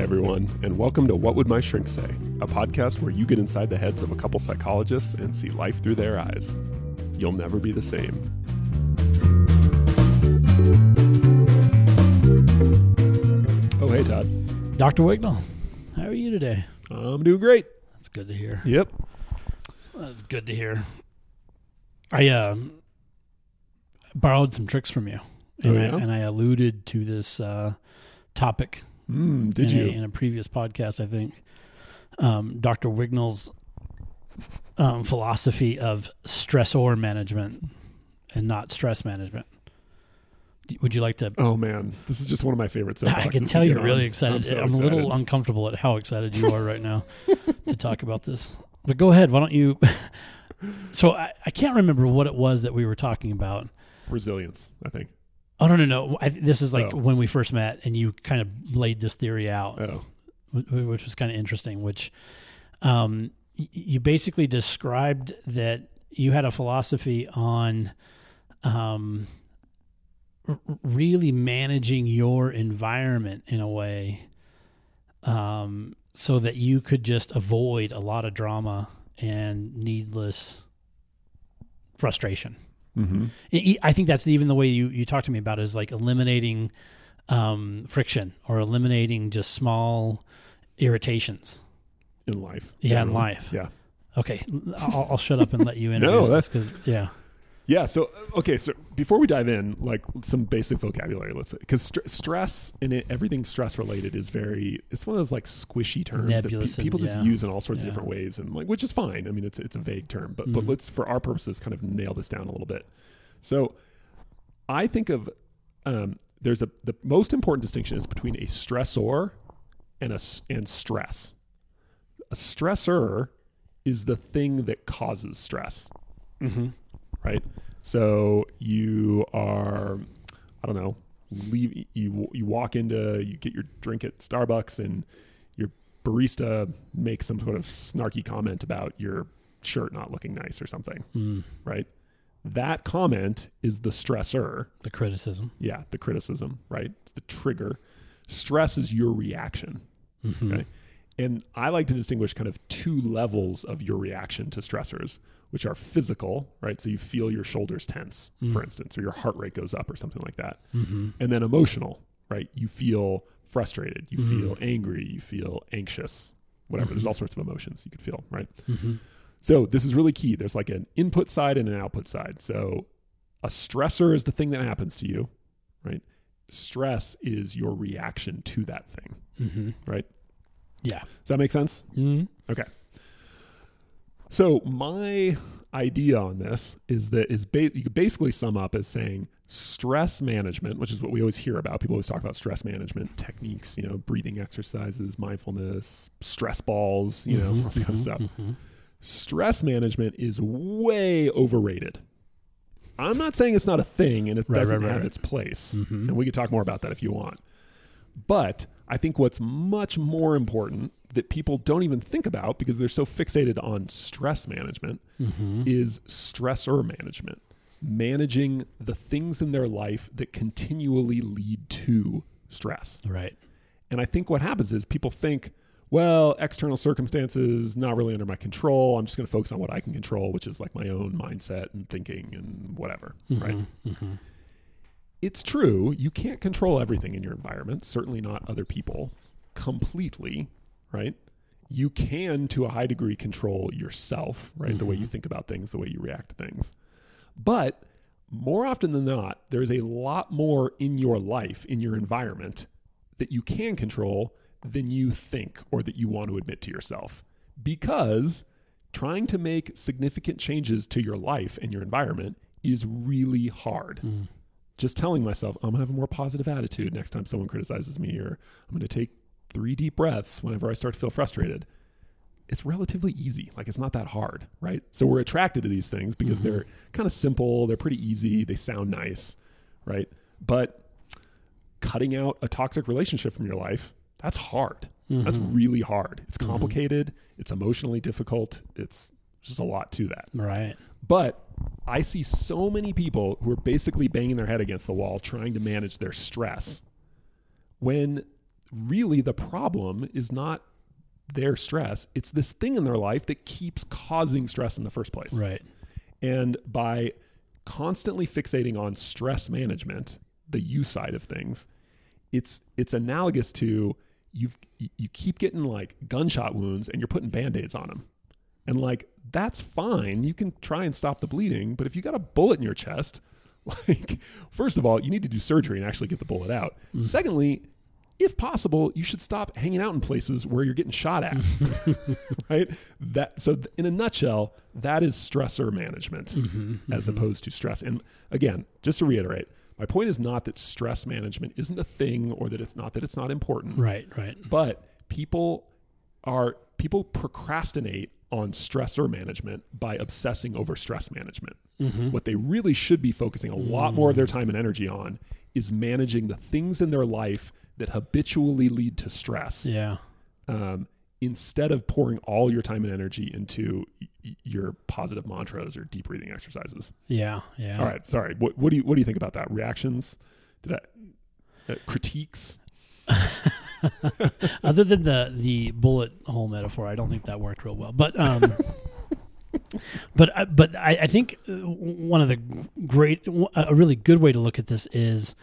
Hi, everyone, and welcome to What Would My Shrink Say, a podcast where you get inside the heads of a couple psychologists and see life through their eyes. You'll never be the same. Oh, hey, Todd. Dr. Wignall, how are you today? I'm doing great. That's good to hear. Yep. That's good to hear. I um, borrowed some tricks from you, and, Oh, yeah? I, and I alluded to this uh, topic Mm, did in, you? A, in a previous podcast. I think um, Dr. Wignall's um, philosophy of stressor management and not stress management. Would you like to? oh, man. This is just one of my favorites. I can tell you're get really excited. I'm, so I'm a little uncomfortable at how excited you are right now to talk about this. But go ahead. Why don't you? so I, I can't remember what it was that we were talking about. Resilience, I think. Oh no no no! I, this is like Oh. when we first met, and you kind of laid this theory out, Oh, which was kind of interesting. Which, um, you basically described that you had a philosophy on, um, r- really managing your environment in a way, um, so that you could just avoid a lot of drama and needless frustration. Mm-hmm. I think that's even the way you, you talk to me about it is like eliminating um, friction or eliminating just small irritations. in life. Yeah, in life. Yeah. Okay, I'll, I'll shut up and let you No, that's- because yeah, Yeah. So okay. So before we dive in, like some basic vocabulary, let's say, because st- stress and it, everything stress related is very. It's one of those like squishy terms Nebulous that pe- and- people just yeah. use in all sorts Yeah. of different ways, and like which is fine. I mean, it's it's a vague term, but but Mhm. let's for our purposes kind of nail this down a little bit. So I think of um, there's a the most important distinction is between a stressor and a and stress. A stressor is the thing that causes stress mm-hmm. Right? So you are, I don't know, leave you you walk into you get your drink at Starbucks and your barista makes some sort of snarky comment about your shirt not looking nice or something, mm, right? That comment is the stressor. the criticism. Yeah, the criticism, right? It's the trigger. Stress is your reaction. Mm-hmm. Okay. And I like to distinguish kind of two levels of your reaction to stressors, which are physical, right? So you feel your shoulders tense, for Mm. instance, or your heart rate goes up or something like that. Mm-hmm. And then emotional, right? You feel frustrated, you Mhm. feel angry, you feel anxious, whatever. There's Mhm. all sorts of emotions you could feel, right? Mm-hmm. So this is really key. There's like an input side and an output side. So a stressor is the thing that happens to you, right? Stress is your reaction to that thing. Mm-hmm. Right. Yeah. Does that make sense? Mm-hmm. So my idea on this is that is ba- you could basically sum up as saying stress management, which is what we always hear about. People always talk about stress management techniques, you know, breathing exercises, mindfulness, stress balls, you know, all this kind of stuff. Mm-hmm. Stress management is way overrated. I'm not saying it's not a thing and it Right, doesn't right, right, have its place. Mm-hmm. And we could talk more about that if you want. But I think what's much more important that people don't even think about because they're so fixated on stress management Mm-hmm. is stressor management. Managing the things in their life that continually lead to stress. Right. And I think what happens is people think, well, external circumstances not really under my control. I'm just going to focus on what I can control, which is like my own mindset and thinking and whatever, right? Mm-hmm. It's true you can't control everything in your environment certainly not other people completely right? You can to a high degree control yourself right? The way you Mhm. think about things the way you react to things. But more often than not there's a lot more in your life in your environment that you can control than you think or that you want to admit to yourself. Because trying to make significant changes to your life and your environment is really hard. Mm. Just telling myself I'm gonna have a more positive attitude next time someone criticizes me, or I'm gonna take three deep breaths whenever I start to feel frustrated. It's relatively easy. Like it's not that hard, right? So we're attracted to these things because Mhm. they're kind of simple, they're pretty easy, they sound nice, right? But cutting out a toxic relationship from your life, that's hard. That's Mhm. really hard. It's Mhm. complicated, it's emotionally difficult, it's just a lot to that. right. But I see so many people who are basically banging their head against the wall trying to manage their stress when really the problem is not their stress, it's this thing in their life that keeps causing stress in the first place. Right. And by constantly fixating on stress management, the you side of things, it's it's analogous to you've you keep getting like gunshot wounds and you're putting band-aids on them. And like that's fine. You can try and stop the bleeding, but if you got a bullet in your chest, like first of all, you need to do surgery and actually get the bullet out. Mm. Secondly, if possible, you should stop hanging out in places where you're getting shot at. right? That so in a nutshell, that is stressor management Mm-hmm, as opposed to stress. And again, just to reiterate, my point is not that stress management isn't a thing or that it's not that it's not important. Right. Right. But people are people procrastinate on stressor management by obsessing over stress management. Mm-hmm. What they really should be focusing a lot more of their time and energy on is managing the things in their life that habitually lead to stress Yeah. um, instead of pouring all your time and energy into y- your positive mantras or deep breathing exercises. Yeah. Yeah. All right, sorry. What, what do you what do you think about that? Reactions? Did I uh, critiques? Other than the the bullet hole metaphor, I don't think that worked real well. But um, but I- but I, I think uh, one of the great, a really good way to look at this is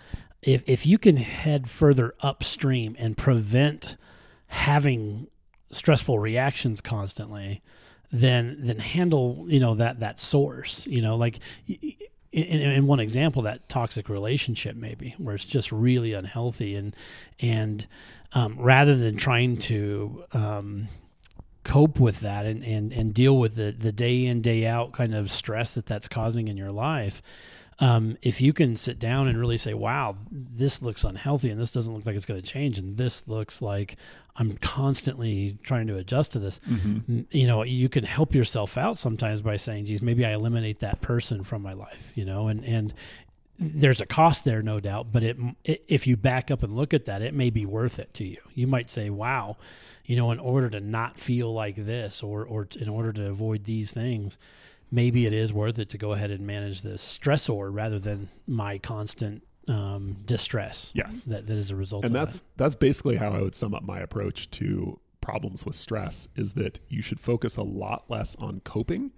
if if you can head further upstream and prevent having stressful reactions constantly, then then handle you know that that source. You know, like. in, in one example, that toxic relationship maybe where it's just really unhealthy, and and um, rather than trying to um, cope with that and, and, and deal with the, the day in day out kind of stress that that's causing in your life um, if you can sit down and really say wow this looks unhealthy and this doesn't look like it's going to change and this looks like i'm constantly trying to adjust to this n- you know you can help yourself out sometimes by saying geez maybe i eliminate that person from my life you know and and there's a cost there no doubt but it, it if you back up and look at that it may be worth it to you you might say wow you know in order to not feel like this or or in order to avoid these things maybe it is worth it to go ahead and manage this stressor rather than my constant um, distress Yes. that, that is a result and of that's that. that's basically how I would sum up my approach to problems with stress is that you should focus a lot less on coping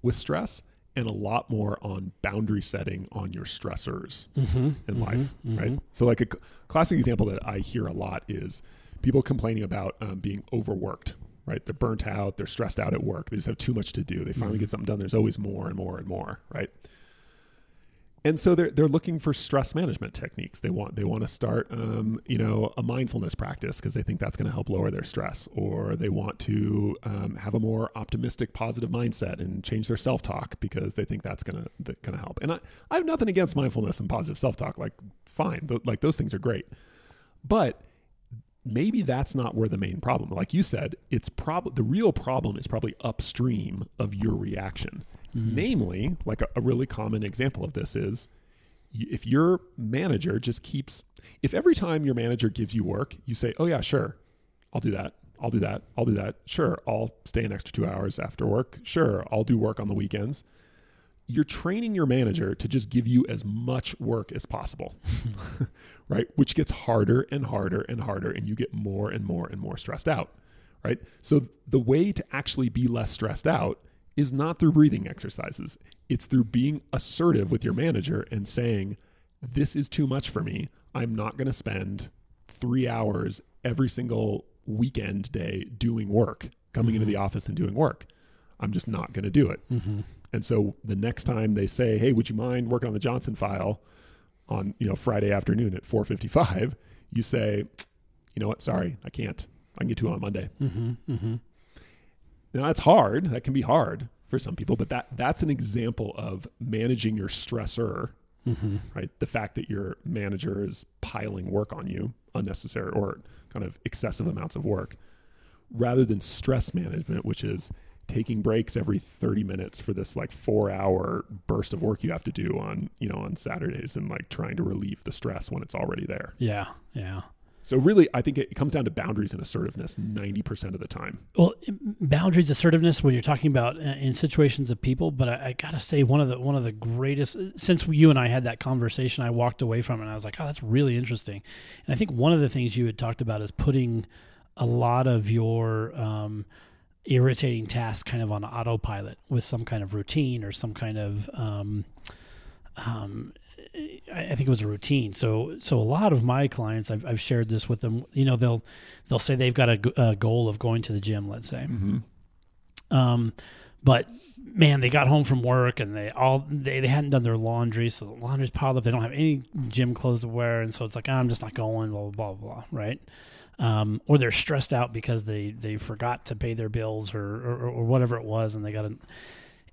with stress and a lot more on boundary setting on your stressors mm-hmm, in life, right? So, like a c- classic example that I hear a lot is people complaining about um, being overworked, right? They're burnt out, they're stressed out at work, they just have too much to do. They finally get something done. There's always more and more and more, right? And so they're they're looking for stress management techniques. They want they want to start, um, you know, a mindfulness practice because they think that's going to help lower their stress, or they want to um, have a more optimistic, positive mindset and change their self talk because they think that's gonna that gonna help. And I, I have nothing against mindfulness and positive self talk. Like, fine, th- like those things are great, but maybe that's not where the main problem. Like you said, it's probably the real problem is probably upstream of your reaction. Mm-hmm. Namely, like a, a really common example of this is if your manager just keeps if every time your manager gives you work, you say, "Oh yeah, sure. I'll do that. I'll do that. I'll do that. Sure, I'll stay an extra 2 hours after work. Sure, I'll do work on the weekends." You're training your manager to just give you as much work as possible. right? Which gets harder and harder and harder and you get more and more and more stressed out, right? So the way to actually be less stressed out is not through breathing exercises. It's through being assertive with your manager and saying, "This is too much for me. I'm not going to spend 3 hours every single weekend day doing work, coming into the office and doing work. I'm just not going to do it." Mm-hmm. And so the next time they say, "Hey, would you mind working on the Johnson file on, you know, Friday afternoon at 4:55?" You say, "You know what? Sorry, I can't. I can get to it on Monday." Mm-hmm. Now that's hard. That can be hard for some people, but that that's an example of managing your stressor, Mm-hmm. right? The fact that your manager is piling work on you, unnecessary or kind of excessive amounts of work, rather than stress management, which is taking breaks every 30 minutes for this like 4-hour burst of work you have to do on, you know, on Saturdays and like trying to relieve the stress when it's already there. Yeah, yeah. So really, I think it comes down to boundaries and assertiveness ninety percent of the time. Well, boundaries, assertiveness when you're talking about uh, in situations of people. But I, I, gotta say, one of the one of the greatest since you and I had that conversation, I walked away from it and I was like, oh, that's really interesting. And I think one of the things you had talked about is putting a lot of your um, irritating tasks kind of on autopilot with some kind of routine or some kind of um, um, I think it was a routine. So so a lot of my clients, I've, I've shared this with them. You know, they'll they'll say they've got a, a goal of going to the gym, let's say. Mm-hmm. Um, but man, they got home from work and they all they, they hadn't done their laundry, so the laundry's piled up. They don't have any gym clothes to wear, and so it's like oh, I'm just not going. Blah blah blah blah. Right. Um, or they're stressed out because they they forgot to pay their bills or or, or whatever it was, and they got to.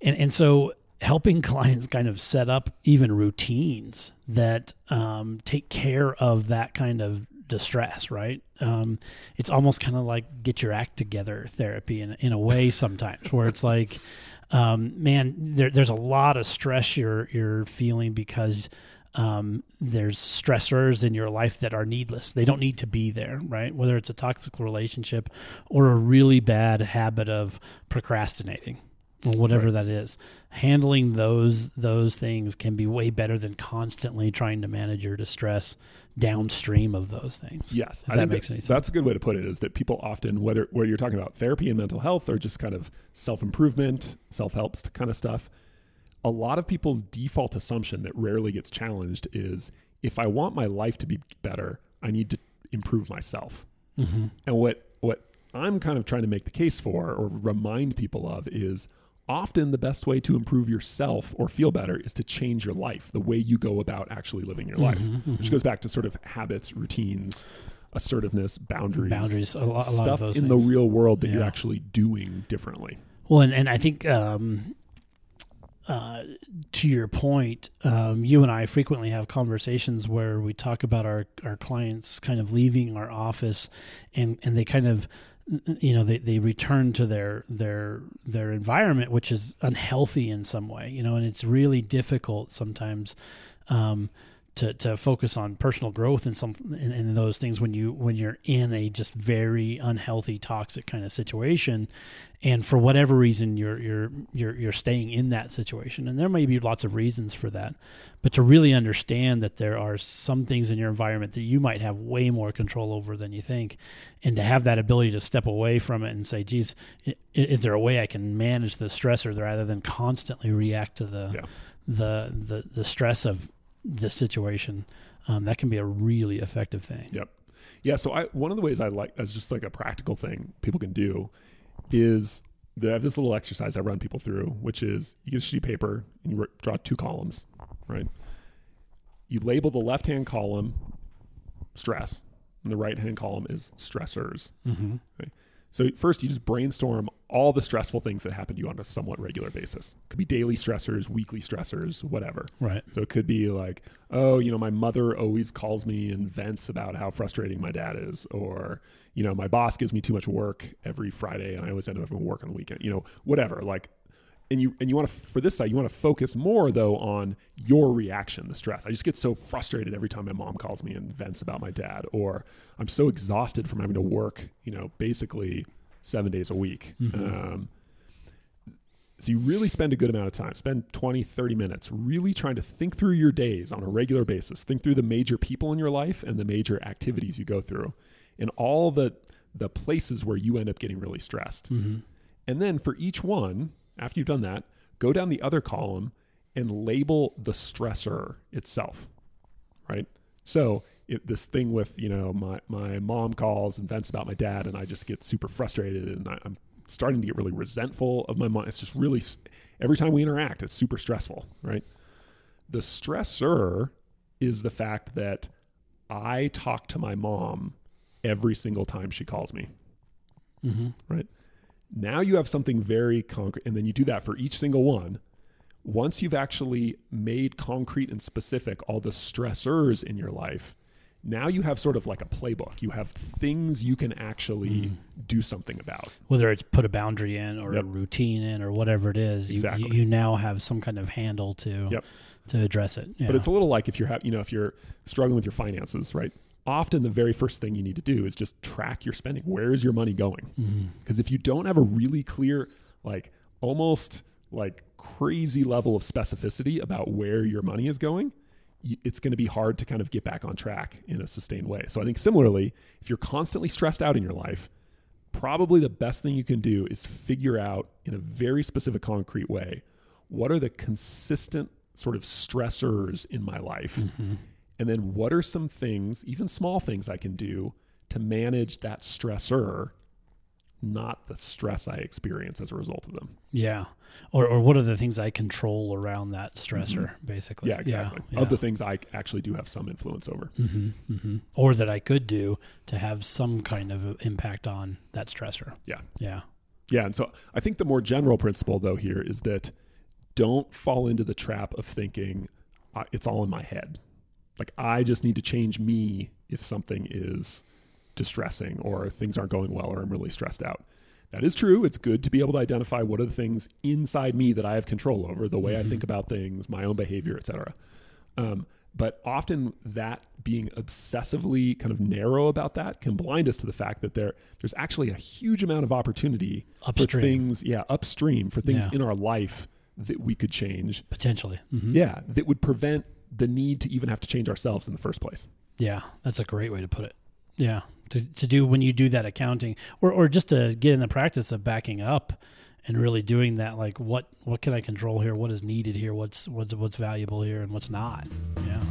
And and so helping clients kind of set up even routines that um, take care of that kind of distress, right? Um, it's almost kind of like get your act together therapy in, in a way sometimes where it's like, um, man, there, there's a lot of stress you're, you're feeling because um, there's stressors in your life that are needless. They don't need to be there, right? Whether it's a toxic relationship or a really bad habit of procrastinating or whatever right. that is handling those those things can be way better than constantly trying to manage your distress downstream of those things. Yes, if I that makes that, any sense. That's a good way to put it. Is that people often, whether where you're talking about therapy and mental health, or just kind of self improvement, self help kind of stuff, a lot of people's default assumption that rarely gets challenged is if I want my life to be better, I need to improve myself. Mm-hmm. And what what I'm kind of trying to make the case for or remind people of is often the best way to improve yourself or feel better is to change your life, the way you go about actually living your life, mm-hmm, which goes back to sort of habits, routines, assertiveness, boundaries, boundaries, a lot, a stuff in things. the real world that yeah. you're actually doing differently. Well, and, and I think um, uh, to your point, um, you and I frequently have conversations where we talk about our, our clients kind of leaving our office and, and they kind of you know they, they return to their their their environment which is unhealthy in some way you know and it's really difficult sometimes um, to to focus on personal growth and some in, those things when you when you're in a just very unhealthy toxic kind of situation. And for whatever reason you're you're you're you're staying in that situation. And there may be lots of reasons for that. But to really understand that there are some things in your environment that you might have way more control over than you think and to have that ability to step away from it and say geez is there a way I can manage the stressor rather than constantly react to the yeah. the the the stress of this situation, um, that can be a really effective thing. Yep. Yeah. So I one of the ways I like as just like a practical thing people can do is they have this little exercise I run people through, which is you get a sheet of paper and you draw two columns, right? You label the left hand column stress, and the right hand column is stressors. Mm-hmm. Okay? So first, you just brainstorm all the stressful things that happen to you on a somewhat regular basis. Could be daily stressors, weekly stressors, whatever. Right. So it could be like, oh, you know, my mother always calls me and vents about how frustrating my dad is, or you know, my boss gives me too much work every Friday, and I always end up having work on the weekend. You know, whatever. Like and you and you want to for this side you want to focus more though on your reaction the stress i just get so frustrated every time my mom calls me and vents about my dad or i'm so exhausted from having to work you know basically seven days a week mm-hmm. um, so you really spend a good amount of time spend 20 30 minutes really trying to think through your days on a regular basis think through the major people in your life and the major activities you go through and all the the places where you end up getting really stressed mm-hmm. and then for each one after you've done that, go down the other column and label the stressor itself, right? So it, this thing with you know my my mom calls and vents about my dad, and I just get super frustrated, and I, I'm starting to get really resentful of my mom. It's just really every time we interact, it's super stressful, right? The stressor is the fact that I talk to my mom every single time she calls me, mm-hmm. right? Now you have something very concrete, and then you do that for each single one. Once you've actually made concrete and specific all the stressors in your life, now you have sort of like a playbook. You have things you can actually mm. do something about. Whether it's put a boundary in or yep. a routine in or whatever it is, exactly. you, you now have some kind of handle to yep. to address it. Yeah. But it's a little like if you're, ha- you know, if you're struggling with your finances, right? Often the very first thing you need to do is just track your spending. Where is your money going? Mm-hmm. Because if you don't have a really clear, like almost like crazy level of specificity about where your money is going, it's going to be hard to kind of get back on track in a sustained way. So I think similarly, if you're constantly stressed out in your life, probably the best thing you can do is figure out in a very specific, concrete way what are the consistent sort of stressors in my life. Mm-hmm. And then what are some things, even small things I can do to manage that stressor, not the stress I experience as a result of them. Yeah. Or or what are the things I control around that stressor, basically? Mm-hmm. Yeah, exactly. Yeah, Of the things I actually do have some influence over. hmm hmm Or that I could do to have some kind of impact on that stressor. Yeah. Yeah. Yeah. And so I think the more general principle, though, here is that don't fall into the trap of thinking uh, it's all in my head. Like, I just need to change me if something is distressing or things aren't going well or I'm really stressed out. That is true. It's good to be able to identify what are the things inside me that I have control over, the way I think about things, my own behavior, etc. Um, but often that being obsessively kind of narrow about that can blind us to the fact that there there's actually a huge amount of opportunity for things, yeah, upstream for things Yeah. in our life that we could change. Potentially. hmm Yeah, that would prevent the need to even have to change ourselves in the first place. Yeah, that's a great way to put it. Yeah, to to do when you do that accounting, or or just to get in the practice of backing up and really doing that. Like, what what can I control here? What is needed here? What's what's what's valuable here, and what's not? Yeah.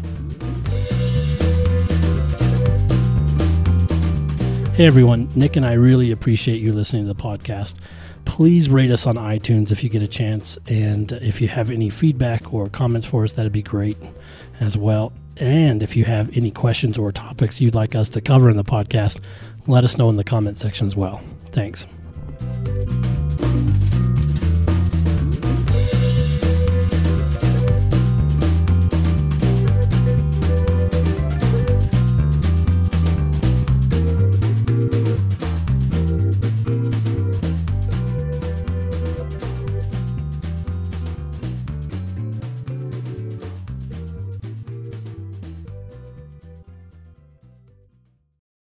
Hey everyone, Nick and I really appreciate you listening to the podcast. Please rate us on iTunes if you get a chance, and if you have any feedback or comments for us, that'd be great as well. And if you have any questions or topics you'd like us to cover in the podcast, let us know in the comment section as well. Thanks.